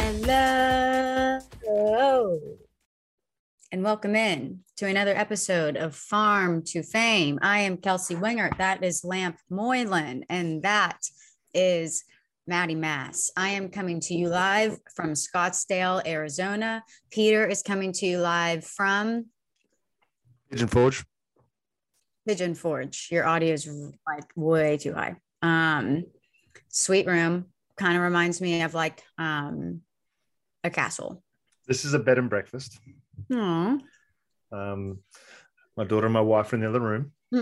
Hello. And welcome in to another episode of Farm to Fame. I am Kelsey Wingert. That is Lamp Moylan. And that is Maddie Mass. I am coming to you live from Scottsdale, Arizona. Peter is coming to you live from Pigeon Forge. Pigeon Forge. Your audio is like way too high. Um, sweet room kind of reminds me of like um, a castle. This is a bed and breakfast. Aww. Um, my daughter and my wife are in the other room.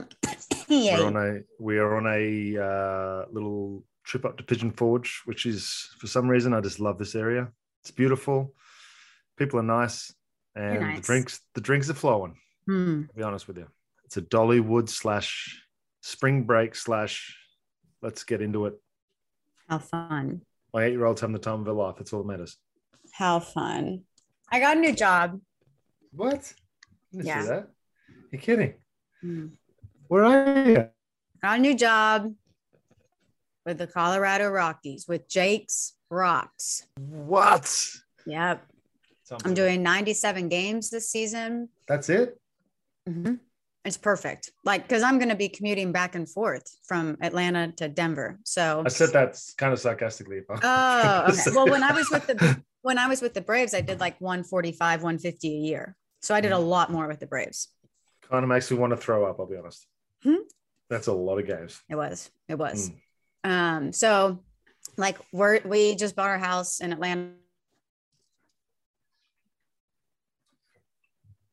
Yay. We're on a we are on a uh, little trip up to Pigeon Forge, which is for some reason I just love this area. It's beautiful. People are nice, and nice. the drinks the drinks are flowing. To be honest with you, it's a Dollywood slash spring break slash. Let's get into it. How fun. My eight year old's having the time of her life. That's all that matters. How fun. I got a new job. What? Didn't Yeah. see that. You're kidding. Hmm. Where are you? Got a new job with the Colorado Rockies with Jake's Rocks. What? Yep. I'm doing 97 games this season. That's it. Mhm. It's perfect. Like, because I'm going to be commuting back and forth from Atlanta to Denver. So, I said that kind of sarcastically. oh, okay. Well, when I was with the when I was with the Braves, I did like 145, 150 a year. So I did a lot more with the Braves. kind of makes me want to throw up. I'll be honest. Hmm? That's a lot of games. It was. It was. Mm. Um, so like we're we just bought our house in Atlanta.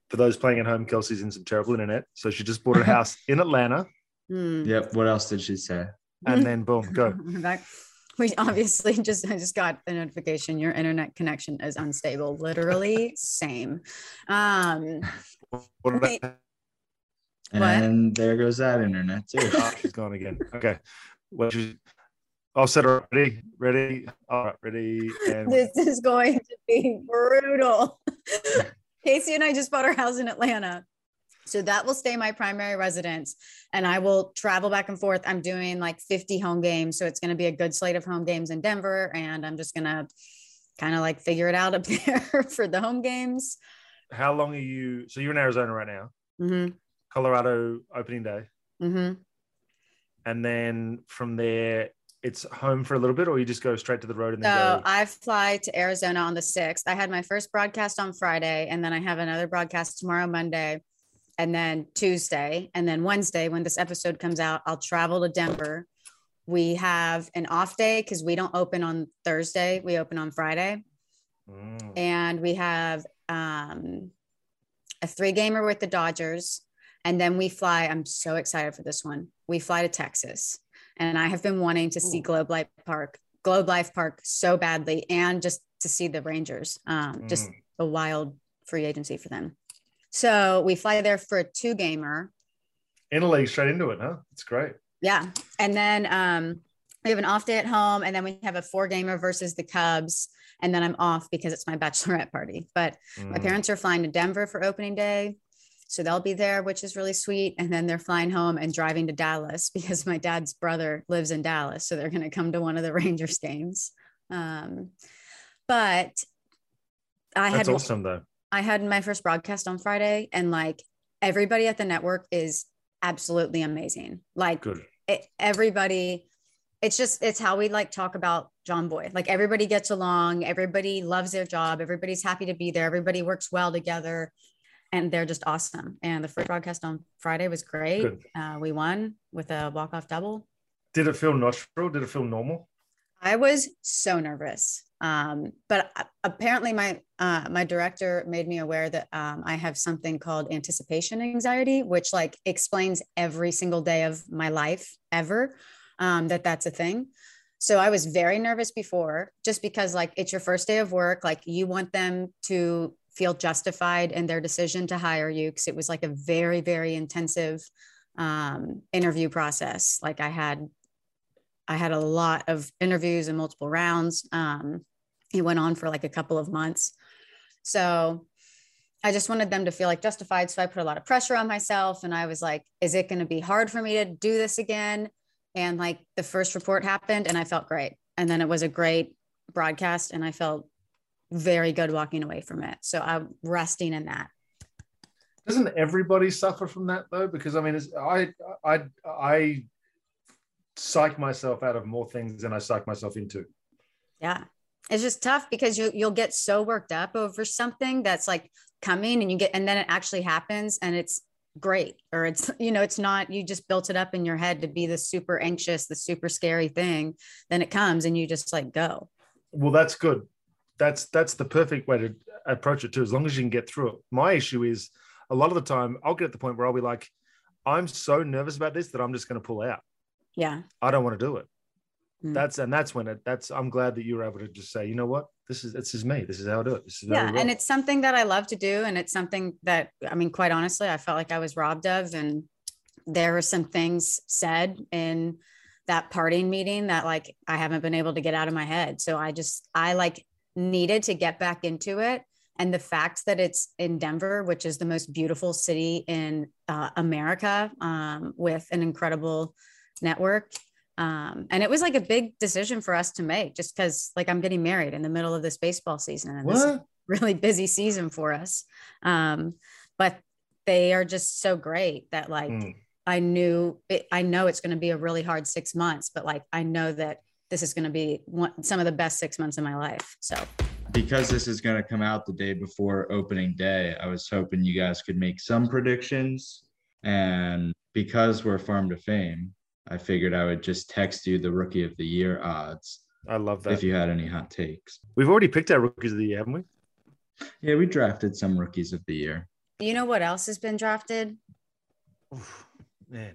For those playing at home, Kelsey's in some terrible internet, so she just bought a house in Atlanta, Hmm. Yep. What else did she say? and then boom, go. We're back. We obviously just I just got a notification. Your internet connection is unstable. Literally same. Um, What did Wait. I- What? And there goes that internet too. Oh, she's gone again. Okay. Well, she's, I'll set her up. Ready? Ready? All right, ready. And this is going to be brutal. Casey and I just bought our house in Atlanta. So that will stay my primary residence and I will travel back and forth. I'm doing like 50 home games. So it's going to be a good slate of home games in Denver. And I'm just going to kind of like figure it out up there for the home games. how long are you? So you're in Arizona right now, hmm Colorado opening day, hmm and then from there, it's home for a little bit, or you just go straight to the road and So then go. I fly to Arizona on the 6th. I had my first broadcast on Friday, and then I have another broadcast tomorrow, Monday, and then Tuesday. And then Wednesday, when this episode comes out, I'll travel to Denver. We have an off day because we don't open on Thursday, we open on Friday. Mm. And we have um, a three gamer with the Dodgers. And then we fly. I'm so excited for this one. We fly to Texas. And I have been wanting to see Globe Life Park, Globe Life Park so badly, and just to see the Rangers, um, just Mm. a wild free agency for them. So we fly there for a two gamer. Interleague straight into it, huh? It's great. Yeah. And then um, we have an off day at home, and then we have a four gamer versus the Cubs. And then I'm off because it's my bachelorette party. But my Mm. parents are flying to Denver for opening day. So they'll be there, which is really sweet. And then they're flying home and driving to Dallas because my dad's brother lives in Dallas. So they're going to come to one of the Rangers games. Um, but I That's had awesome, though. I had my first broadcast on Friday, and like everybody at the network is absolutely amazing. Like Good. it, everybody it's just it's how we like talk about Jomboy like everybody gets along everybody loves their job everybody's happy to be there everybody works well together and they're just awesome and the first broadcast on friday was great uh, we won with a walk-off double Did it feel natural? Did it feel normal? I was so nervous um, but apparently my uh, my director made me aware that um, i have something called anticipation anxiety which like explains every single day of my life ever um, that that's a thing. So i was very nervous before just because like it's your first day of work like you want them to feel justified in their decision to hire you because it was like a very very intensive um, interview process. Like i had i had a lot of interviews and multiple rounds um, it went on for like a couple of months so I just wanted them to feel like justified. So I put a lot of pressure on myself. And I was like, is it going to be hard for me to do this again? And like the first report happened and I felt great. And then it was a great broadcast and I felt very good walking away from it. So I'm resting in that. Doesn't everybody suffer from that though? Because I mean, I I I psych myself out of more things than I psych myself into. Yeah. It's just tough because you you'll get so worked up over something that's like coming and you get and then it actually happens and it's great or it's you know it's not you just built it up in your head to be the super anxious the super scary thing. Then it comes and you just like go. Well that's good. That's that's the perfect way to approach it too as long as you can get through it. My issue is a lot of the time i'll get at the point where i'll be like i'm so nervous about this that i'm just going to pull out yeah. I don't want to do it. Mm. that's and that's when it that's i'm glad that you were able to just say you know what? This is this is me. This is how i do it. This is yeah and it's something that i love to do and it's something that i mean quite honestly i felt like i was robbed of and there were some things said in that parting meeting that like i haven't been able to get out of my head. So i just i like needed to get back into it and the fact that it's in denver which is the most beautiful city in uh, america um, with an incredible network um, and it was like a big decision for us to make just because like i'm getting married in the middle of this baseball season and this is really busy season for us. Um, but they are just so great that like Mm. I knew it, I know it's going to be a really hard six months, but like I know that this is going to be one, some of the best six months of my life. So Because this is going to come out the day before opening day, I was hoping you guys could make some predictions. And because we're Farm to Fame, I figured I would just text you the Rookie of the Year odds i love that if you had any hot takes. we've already picked our rookies of the year haven't we Yeah, we drafted some Rookies of the Year. you know what else has been drafted? Oof, man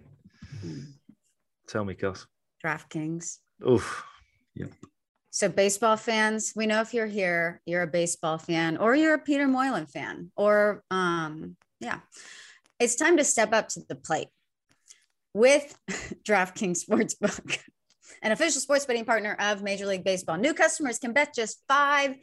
tell me kels DraftKings. Oof. Yep. So baseball fans, we know if you're here, you're a baseball fan or you're a Peter Moylan fan or um yeah. It's time to step up to the plate with DraftKings Sportsbook, an official sports betting partner of Major League Baseball. New customers can bet just $5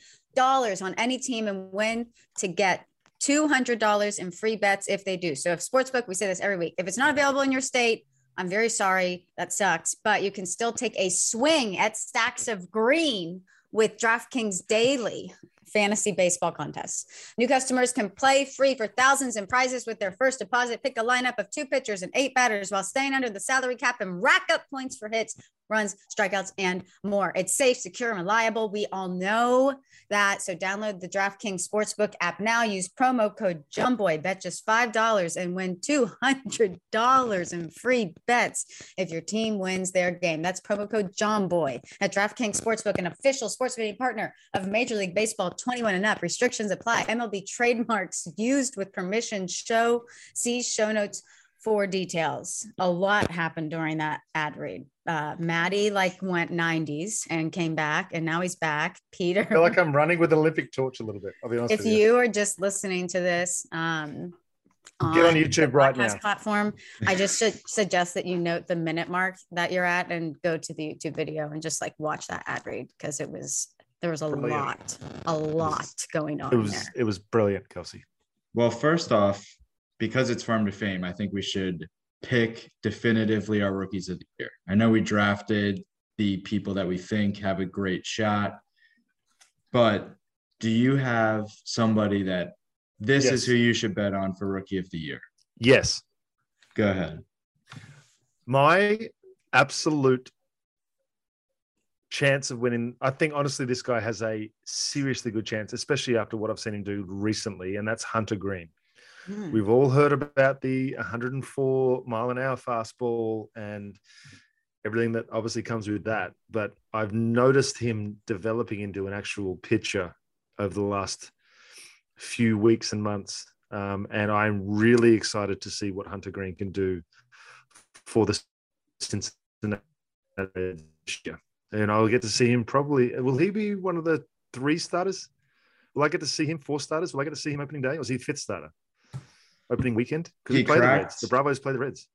on any team and win to get $200 in free bets if they do. So if Sportsbook, we say this every week, if it's not available in your state, I'm very sorry. That sucks. But you can still take a swing at stacks of green with DraftKings Daily fantasy baseball contests. New customers can play free for thousands in prizes with their first deposit. Pick a lineup of two pitchers and eight batters while staying under the salary cap and rack up points for hits, runs, strikeouts, and more. It's safe, secure, and reliable. We all know that. So download the DraftKings Sportsbook app now. Use promo code JOMBOY. Bet just $5 and win $200 in free bets if your team wins their game. That's promo code JOMBOY at DraftKings Sportsbook, an official sports betting partner of Major League Baseball 21 and up. Restrictions apply. MLB trademarks used with permission. Show, see show notes for details. A lot happened during that ad read. Uh, Maddie like went 90s and came back, and now he's back. Peter, I feel like I'm running with an Olympic torch a little bit. I'll be honest if with you. you are just listening to this, um, Get on YouTube right now. Platform. I just should suggest that you note the minute mark that you're at and go to the YouTube video and just like watch that ad read because it was there was a Brilliant. lot, a lot going on It was there. it was brilliant, Kelsey. Well, first off, because it's Farm to Fame, I think we should pick definitively our rookies of the year. I know we drafted the people that we think have a great shot, but do you have somebody that this Yes. is who you should bet on for rookie of the year? Yes. Go ahead. My absolute chance of winning, I think honestly, this guy has a seriously good chance, especially after what I've seen him do recently, and that's Hunter Greene. Hmm. We've all heard about the 104 mile an hour fastball and everything that obviously comes with that. But I've noticed him developing into an actual pitcher over the last few weeks and months. Um, and I'm really excited to see what Hunter Greene can do for the Cincinnati this year. And I'll get to see him probably. Will he be one of the three starters? Will I get to see him four starters? Will I get to see him opening day? Or is he fifth starter? Opening weekend? Because He we play the Reds. The Bravos play the Reds.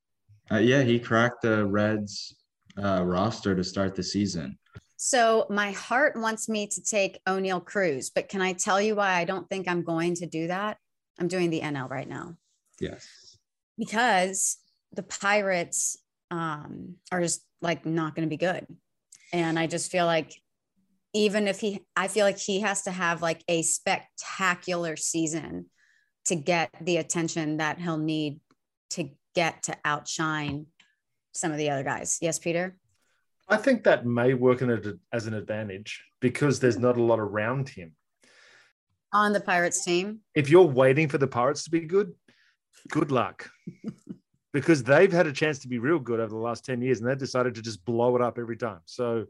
Uh, yeah, he cracked the Reds uh, roster to start the season. So my heart wants me to take Oneil Cruz, but can I tell you why I don't think I'm going to do that? I'm doing the NL right now Yes. because the Pirates um, are just like not going to be good, and I just feel like even if he, I feel like he has to have like a spectacular season to get the attention that he'll need to get to outshine some of the other guys. Yes, Peter? I think that may work in a, as an advantage because there's not a lot around him. On the Pirates team? If you're waiting for the Pirates to be good, good luck. because they've had a chance to be real good over the last 10 years and they've decided to just blow it up every time. So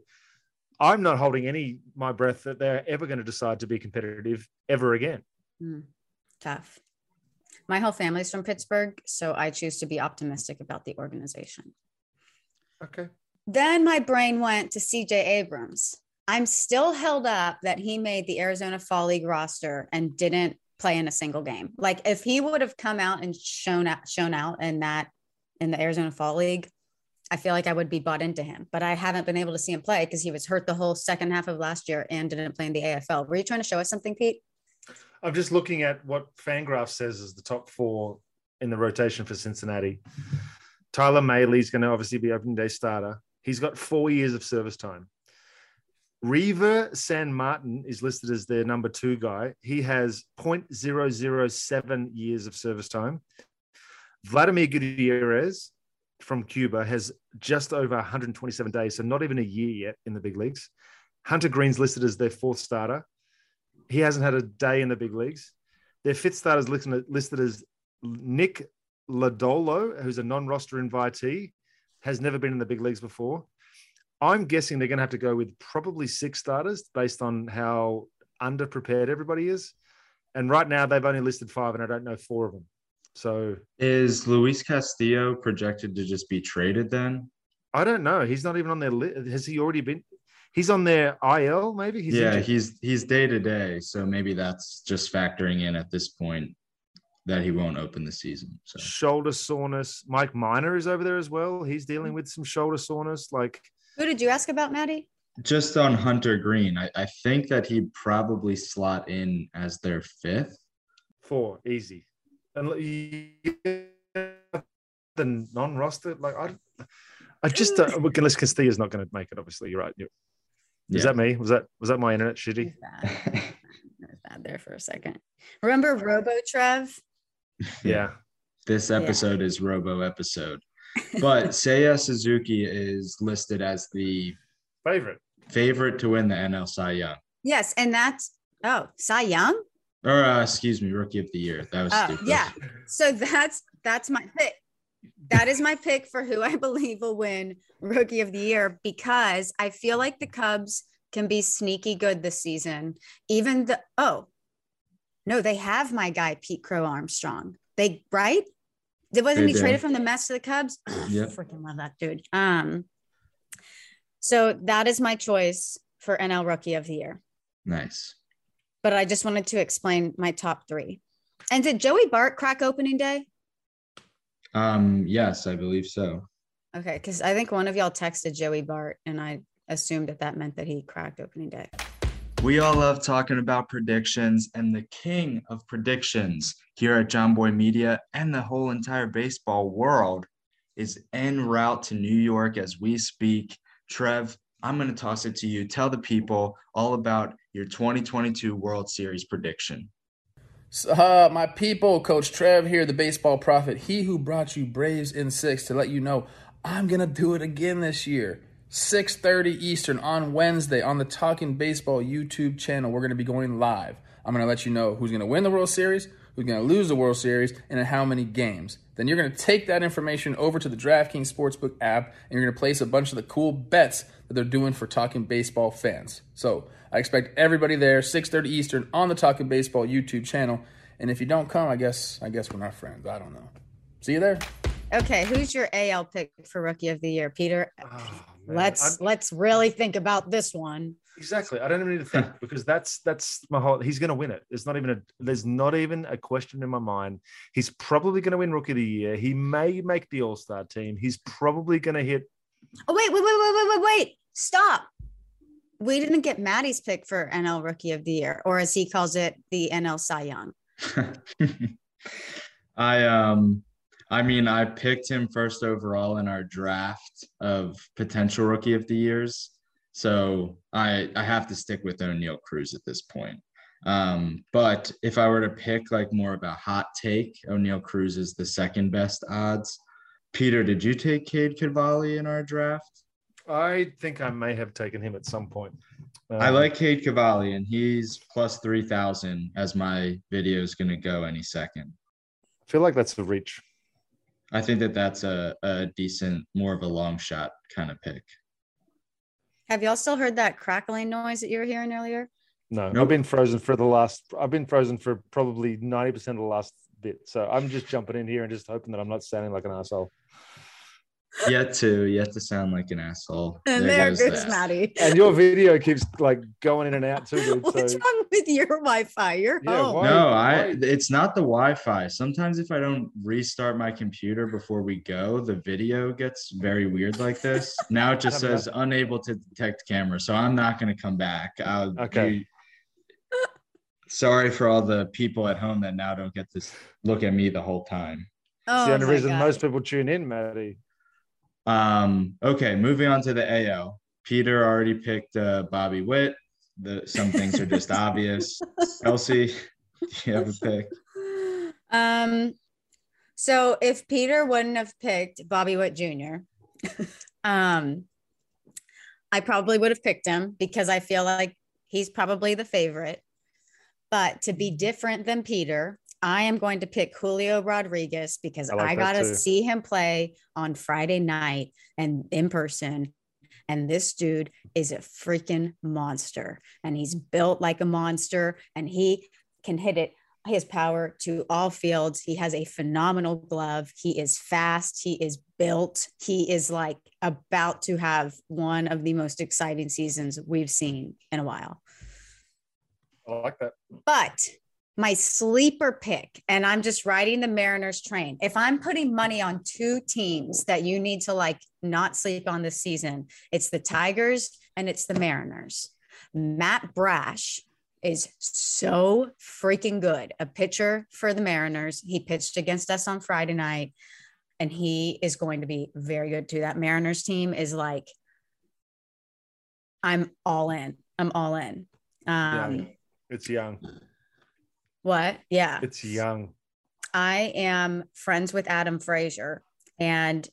I'm not holding any my breath that they're ever going to decide to be competitive ever again. Mm, tough. My whole family's from Pittsburgh, so I choose to be optimistic about the organization. Okay. Then my brain went to CJ Abrams. I'm still held up that he made the Arizona Fall League roster and didn't play in a single game. Like if he would have come out and shown out shown out in that in the Arizona Fall League, I feel like I would be bought into him. But I haven't been able to see him play because he was hurt the whole second half of last year and didn't play in the AFL. Were you trying to show us something, Pete? I'm just looking at what Fangraph says is the top four in the rotation for Cincinnati. Tyler Mahle is going to obviously be opening day starter. He's got four years of service time. Reiver Sanmartin is listed as their number two guy. He has 0.007 years of service time. Vladimir Gutierrez from Cuba has just over 127 days, so not even a year yet in the big leagues. Hunter Greene's listed as their fourth starter. He hasn't had a day in the big leagues. Their fifth starter is listed as Nick Lodolo, who's a non-roster invitee, has never been in the big leagues before. I'm guessing they're going to have to go with probably six starters based on how underprepared everybody is. And right now they've only listed five, and I don't know four of them. So is Luis Castillo projected to just be traded then? I don't know. He's not even on their list. Has he already been? He's on their IL, maybe. He's yeah, injured. he's he's day to day, so maybe that's just factoring in at this point that he won't open the season. So shoulder soreness. Mike Minor is over there as well. He's dealing with some shoulder soreness. Like who did you ask about, Maddie? Just on Hunter Greene, I, I think that he'd probably slot in as their fifth. Four, easy. And the non-roster, like I, I just uh, unless Castillo's not going to make it. Obviously, you're right. You're, is yeah. that me? Was that was that my internet shitty? Bad. bad there for a second. Remember Robo Trev? Yeah. This episode yeah. is Robo episode. But Seiya Suzuki is listed as the favorite favorite to win the NL Cy Young. Yes, and that's oh Cy Young. Or uh, excuse me, Rookie of the Year. That was oh, stupid. Yeah, so that's that's my pick. That is my pick for who I believe will win Rookie of the Year because I feel like the Cubs can be sneaky good this season. Even the oh no, they have my guy Pete Crow-Armstrong. They right? It wasn't he traded from the Mets to the Cubs? Yeah. Freaking love that dude. Um, so that is my choice for NL Rookie of the Year. Nice. But I just wanted to explain my top three. And did Joey Bart crack opening day? Um, yes, I believe so. Okay, because I think one of y'all texted Joey Bart, and I assumed that that meant that he cracked opening day. We all love talking about predictions, and the king of predictions here at Jomboy Media and the whole entire baseball world is en route to New York as we speak. Trev, I'm going to toss it to you. Tell the people all about your 2022 World Series prediction. Uh, my people, Coach Trev here, the baseball prophet, he who brought you Braves in six to let you know I'm going to do it again this year. 6:30 Eastern on Wednesday on the Talking Baseball YouTube channel. We're going to be going live. I'm going to let you know who's going to win the World Series, who's going to lose the World Series, and in how many games. Then you're going to take that information over to the DraftKings Sportsbook app, and you're going to place a bunch of the cool bets that they're doing for Talking Baseball fans. So I expect everybody there, 6:30 Eastern on the Talking Baseball YouTube channel. And if you don't come, I guess I guess we're not friends. I don't know. See you there. Okay, who's your AL pick for Rookie of the Year, Peter? Oh, let's I'm, let's really think about this one. Exactly. I don't even need to think because that's that's my whole. He's going to win it. There's not even a. There's not even a question in my mind. He's probably going to win Rookie of the Year. He may make the All Star team. He's probably going to hit. Oh wait, wait, wait, wait, wait, wait, wait! Stop. We didn't get Maddie's pick for NL Rookie of the Year, or as he calls it, the NL Cy Young. I um I mean, I picked him first overall in our draft of potential rookie of the years. So I I have to stick with Oneil Cruz at this point. Um, but if I were to pick like more of a hot take, Oneil Cruz is the second best odds. Peter, did you take Cade Cavalli in our draft? I think I may have taken him at some point. I Um, like Cade Cavalli, and he's plus three thousand as my video is going to go any second. I feel like that's a reach. I think that that's a, a decent, more of a long shot kind of pick. Have y'all still heard that crackling noise that you were hearing earlier? No, Nope. I've been frozen for the last. I've been frozen for probably ninety percent of the last bit. So I'm just jumping in here and just hoping that I'm not sounding like an asshole. Yet to, yet to sound like an asshole. And there, goes goes. Maddie. And your video keeps like going in and out too, dude. What's So wrong with your Wi-Fi? You're Yeah, home. why- No, I. It's not the Wi-Fi. Sometimes if I don't restart my computer before we go, the video gets very weird like this. Now it just Coming says unable to detect camera, so I'm not going to come back. I'll, Okay. you- sorry for all the people at home that now don't get to look at me the whole time. Oh, it's the only reason God. most people tune in, Maddie. Um, okay, moving on to the AL. Peter already picked uh, Bobby Witt. The some things are just obvious. Elsie, do you have a pick? Um, so if Peter wouldn't have picked Bobby Witt Jr., um, I probably would have picked him because I feel like he's probably the favorite. But to be different than Peter, I am going to pick Julio Rodriguez because I I, like that got to see him play on Friday night and in person. And this dude is a freaking monster. And he's built like a monster and he can hit it his power to all fields. He has a phenomenal glove. He is fast. He is built. He is like about to have one of the most exciting seasons we've seen in a while. I like that. But my sleeper pick, and I'm just riding the Mariners train. If I'm putting money on two teams that you need to like not sleep on this season, it's the Tigers and it's the Mariners. Matt Brash is so freaking good. A pitcher for the Mariners. He pitched against us on Friday night, and he is going to be very good too. That Mariners team is like, I'm all in. I'm all in. Um, Yeah. It's young. What? Yeah. It's young. I am friends with Adam Frazier, and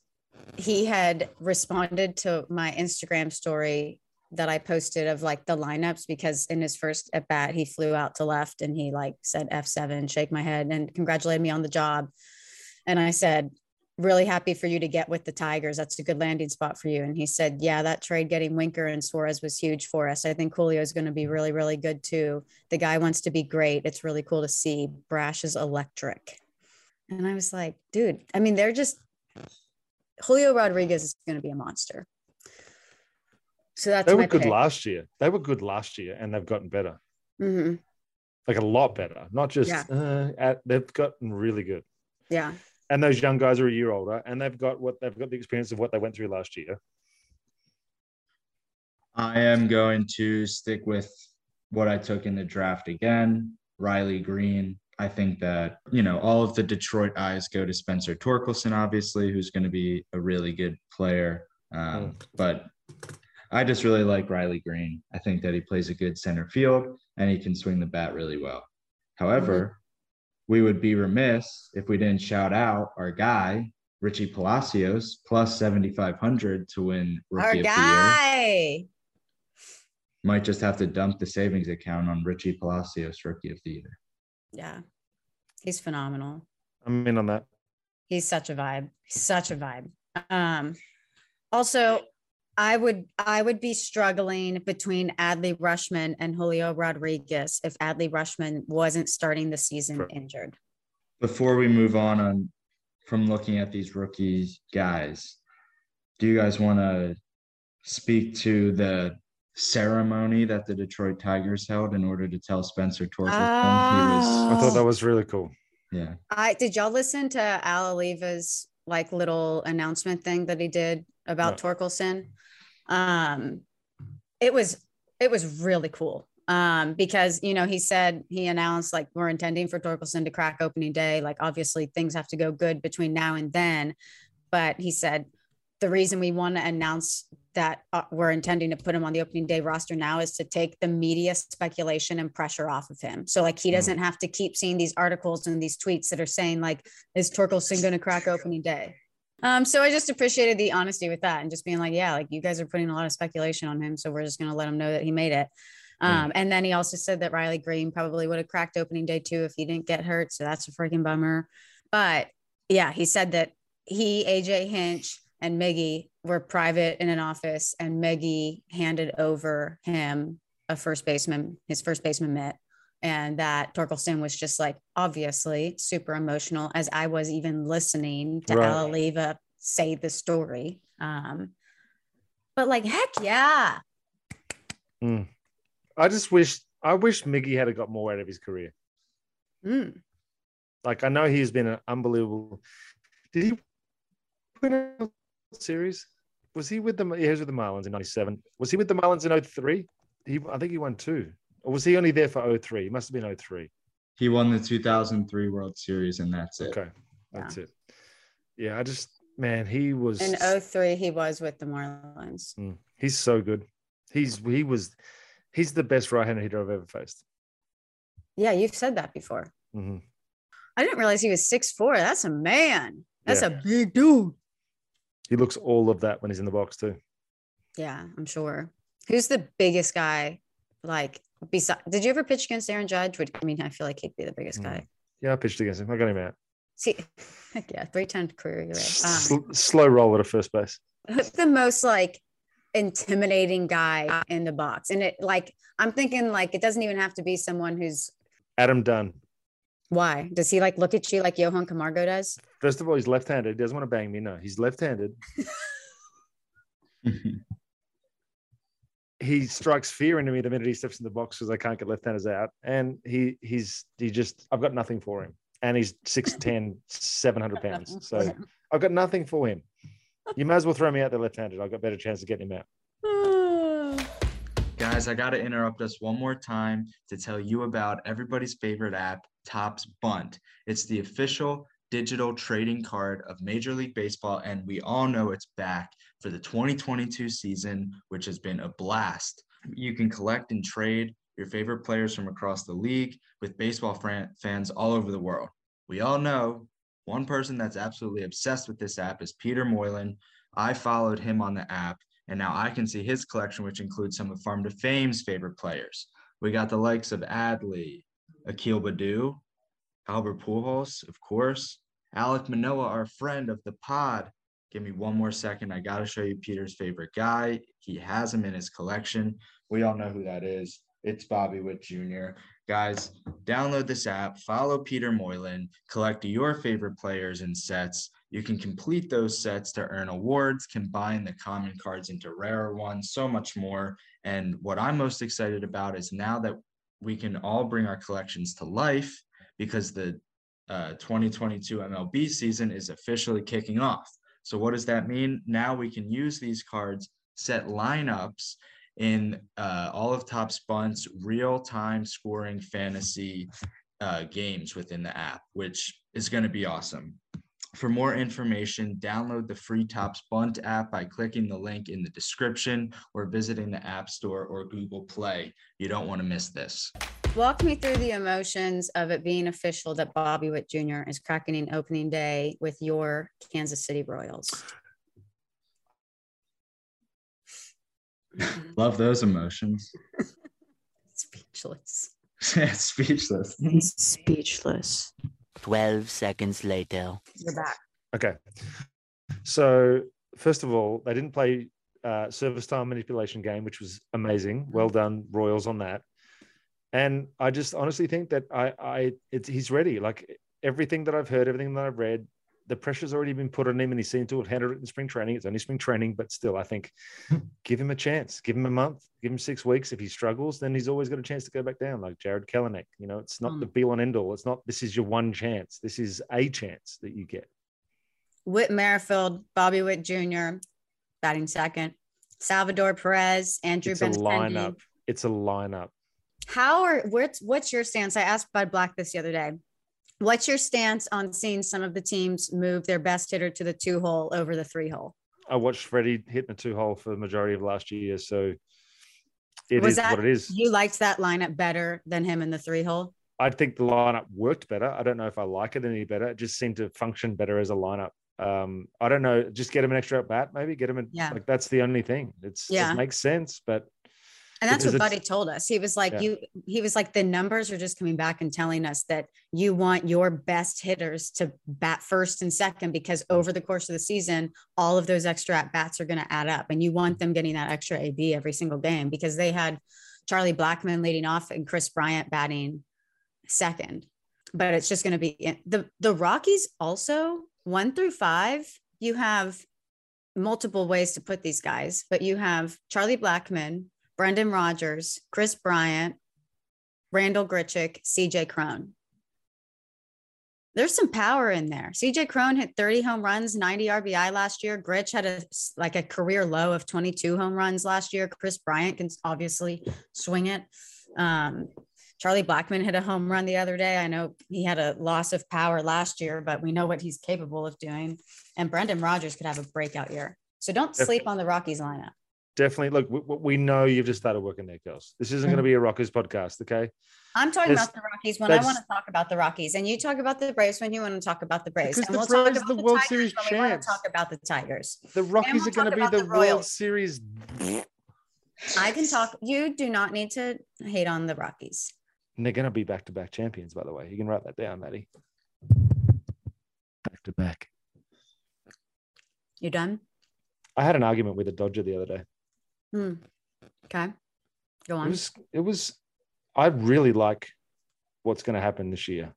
he had responded to my Instagram story that I posted of like the lineups because in his first at bat, he flew out to left and he like said F7, shake my head, and congratulated me on the job. And I said, Really happy for you to get with the Tigers. That's a good landing spot for you. And he said, Yeah, that trade getting Winker and Suarez was huge for us. I think Julio is going to be really, really good too. The guy wants to be great. It's really cool to see. Brash is electric. And I was like, dude, I mean, they're just Julio Rodriguez is going to be a monster. So that's They were good pick. last year. They were good last year, and they've gotten better, Mhm. like a lot better. Not just Yeah. uh, at, they've gotten really good. Yeah. And those young guys are a year older, and they've got what they've got the experience of what they went through last year. I am going to stick with what I took in the draft again, Riley Greene. I think that, you know, all of the Detroit eyes go to Spencer Torkelson, obviously, who's going to be a really good player. Um, But I just really like Riley Greene. I think that he plays a good center field and he can swing the bat really well. However, we would be remiss if we didn't shout out our guy, Richie Palacios, plus 7,500 to win Rookie Our of the Year guy. might just have to dump the savings account on Richie Palacios, rookie of the year. Yeah. He's phenomenal. I'm in on that. He's such a vibe. He's such a vibe. Um, also, I would I would be struggling between Adley Rutschman and Julio Rodriguez if Adley Rutschman wasn't starting the season Sure. injured. Before we move on on from looking at these rookies guys, do you guys want to speak to the ceremony that the Detroit Tigers held in order to tell Spencer Torkelson I thought that Oh. was really cool. yeah. I did y'all listen to Al Avila's like little announcement thing that he did about Torkelson? Um, it was it was really cool. Um, because you know he said he announced like we're intending for Torkelson to crack opening day. Like obviously things have to go good between now and then, but he said the reason we want to announce that uh, we're intending to put him on the opening day roster now is to take the media speculation and pressure off of him. So like he Mm. doesn't have to keep seeing these articles and these tweets that are saying like, is Torkelson going to crack opening day? Um, so I just appreciated the honesty with that and just being like, yeah, like you guys are putting a lot of speculation on him, so we're just going to let him know that he made it. Um, and then he also said that Riley Greene probably would have cracked opening day too if he didn't get hurt. So that's a freaking bummer. But yeah, he said that he, AJ Hinch, and Miggy were private in an office, and Miggy handed over him a first baseman, his first baseman mitt. And that Torkelson was just like obviously super emotional as I was even listening to Right. Ella say the story. Um, but like, heck yeah. I just wish I wish Miggy had got more out of his career. Mm. Like I know he's been an unbelievable. Did he win series? Was he with the he was with the Marlins in '97? Was he with the Marlins in 03? He I think he won two. Or was he only there for 03? He must have been 03. He won the 2003 World Series, and that's it. Okay. That's it. Yeah, I just man, he was In 03, he was with the Marlins. Mm, he's so good. He's he was he's the best right-handed hitter I've ever faced. Yeah, you've said that before. Mhm. I didn't realize he was six four. That's a man. That's Yeah. a big dude. He looks all of that when he's in the box too. Yeah, I'm sure. Who's the biggest guy? Like, besides, did you ever pitch against Aaron Judge? Would I mean, I feel like he'd be the biggest Mm. guy. Yeah, I pitched against him. I got him out. See, heck yeah, three time career. You're right. Sl- slow roll at a first base. Um, who's the most like intimidating guy in the box? And it like, I'm thinking like it doesn't even have to be someone who's Adam Dunn. Why does he like look at you like Johan Camargo does? First of all, he's left-handed. He doesn't want to bang me. No, he's left-handed. he strikes fear into me the minute he steps in the box because I can't get left-handers out. And he he's he just I've got nothing for him. And he's 6'10, 700 pounds. So I've got nothing for him. You might as well throw me out there left-handed. I've got a better chance of getting him out. Guys, I got to interrupt us one more time to tell you about everybody's favorite app, Topps BUNT. It's the official digital trading card of Major League Baseball, and we all know it's back for the 2022 season, which has been a blast. You can collect and trade your favorite players from across the league with baseball fans all over the world. We all know one person that's absolutely obsessed with this app is Peter Moylan. I followed him on the app and now I can see his collection, which includes some of Farm to Fame's favorite players. We got the likes of Adley, Akil Baddoo, Albert Pujols, of course, Alek Manoah, our friend of the pod. Give me one more second. I got to show you Peter's favorite guy. He has him in his collection. We all know who that is. It's Bobby Witt Jr. Guys, download this app, follow Peter Moylan, collect your favorite players and sets. You can complete those sets to earn awards, combine the common cards into rarer ones, so much more. And what I'm most excited about is now that we can all bring our collections to life because the uh, 2022 MLB season is officially kicking off. So, what does that mean? Now we can use these cards, set lineups in uh, all of Topps BUNT's real time scoring fantasy uh, games within the app, which is going to be awesome. For more information, download the free Topps BUNT app by clicking the link in the description or visiting the App Store or Google Play. You don't want to miss this. Walk me through the emotions of it being official that Bobby Witt Jr. is cracking in opening day with your Kansas City Royals. Love those emotions. Speechless. Speechless. Speechless. 12 seconds later. You're back. Okay. So first of all, they didn't play uh, service time manipulation game, which was amazing. Well done, Royals, on that. And I just honestly think that I, I, it's he's ready. Like everything that I've heard, everything that I've read, the pressure's already been put on him, and he's seen to it, handled it in spring training. It's only spring training, but still, I think hmm. give him a chance, give him a month, give him six weeks. If he struggles, then he's always got a chance to go back down, like Jarred Kelenic. You know, it's not the hmm. be all and end all. It's not this is your one chance. This is a chance that you get. Whit Merrifield, Bobby Witt Jr., batting second. Salvador Perez, Andrew It's a lineup. It's a lineup. How are what's what's your stance? I asked Bud Black this the other day. What's your stance on seeing some of the teams move their best hitter to the two hole over the three hole? I watched Freddie hitting the two hole for the majority of last year, so it Was is that- what it is. You liked that lineup better than him in the three hole. I think the lineup worked better. I don't know if I like it any better. It just seemed to function better as a lineup. Um, I don't know. Just get him an extra at bat, maybe get him. In, Yeah. like that's the only thing. It's Yeah. it makes sense, but And that's Because what Buddy told us. He was like, Yeah. you, he was like, the numbers are just coming back and telling us that you want your best hitters to bat first and second because mm. over the course of the season, all of those extra at bats are going to add up. And you want mm. them getting that extra AB every single game because they had Charlie Blackmon leading off and Kris Bryant batting second. But it's just going to be the, the Rockies also one through five, you have multiple ways to put these guys, but you have Charlie Blackmon, Brendan Rodgers, Kris Bryant, Randal Grichuk, C.J. Cron. There's some power in there. C.J. Cron hit 30 home runs, 90 RBI last year. Gritch had a like a career low of 22 home runs last year. Kris Bryant can obviously swing it. Um, Charlie Blackmon hit a home run the other day. I know he had a loss of power last year, but we know what he's capable of doing. And Brendan Rodgers could have a breakout year. So don't sleep on the Rockies lineup. Definitely look. We, we know you've just started working there, girls. This isn't going to mm-hmm. be a Rockers podcast, okay? I'm talking There's- about the Rockies when I want to talk about the Rockies, and you talk about the Braves when you want to talk about the Braves. And the we'll Braves talk about the World Tigers Series when we want champs. to talk about the Tigers. The Rockies we'll are going to be the, the World Series. I can talk. You do not need to hate on the Rockies. And they're going to be back to back champions, by the way. You can write that down, Maddie. Back to back. You done? I had an argument with a Dodger the other day. Hmm. Okay. Go It on. was, it was, I really like what's going to happen this year.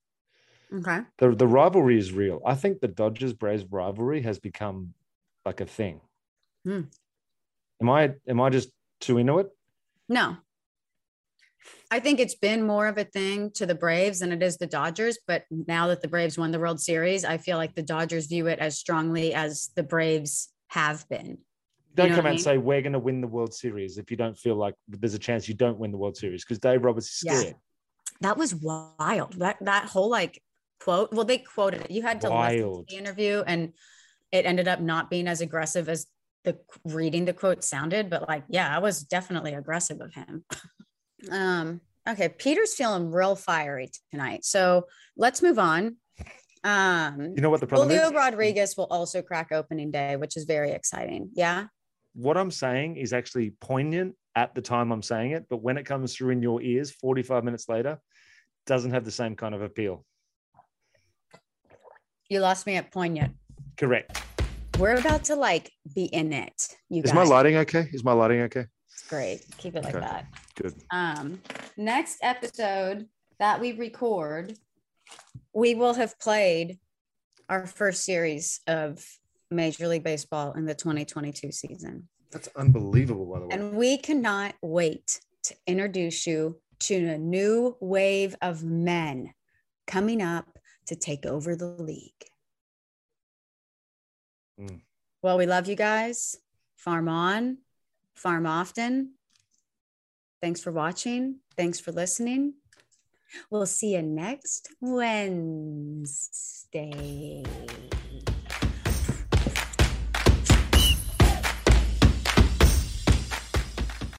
okay. The, the rivalry is real. I think the Dodgers Braves rivalry has become like a thing. Hmm. Am I, am I just too into it? No. I think it's been more of a thing to the Braves than it is the Dodgers. But now that the Braves won the World Series, I feel like the Dodgers view it as strongly as the Braves have been. Don't know come I out and say we're going to win the World Series if you don't feel like there's a chance you don't win the World Series because Dave Roberts is Yeah. scared. That was wild. That that whole like quote. Well, they quoted it. You had to listen to the interview, and it ended up not being as aggressive as the reading the quote sounded. But like, yeah, I was definitely aggressive of him. um. Okay, Peter's feeling real fiery tonight. So let's move on. Um. You know what the problem Julio is? Rodriguez will also crack opening day, which is very exciting. Yeah. What I'm saying is actually poignant at the time I'm saying it, but when it comes through in your ears 45 minutes later, doesn't have the same kind of appeal. You lost me at poignant. Correct. We're about to like be in it. You Is guys. my lighting okay? Is my lighting okay? It's great. Keep it like Okay. that. Good. Um, next episode that we record, we will have played our first series of Major League Baseball in the 2022 season. That's unbelievable, by the way. And we cannot wait to introduce you to a new wave of men coming up to take over the league. Mm. Well, we love you guys. Farm on, farm often. Thanks for watching. Thanks for listening. We'll see you next Wednesday.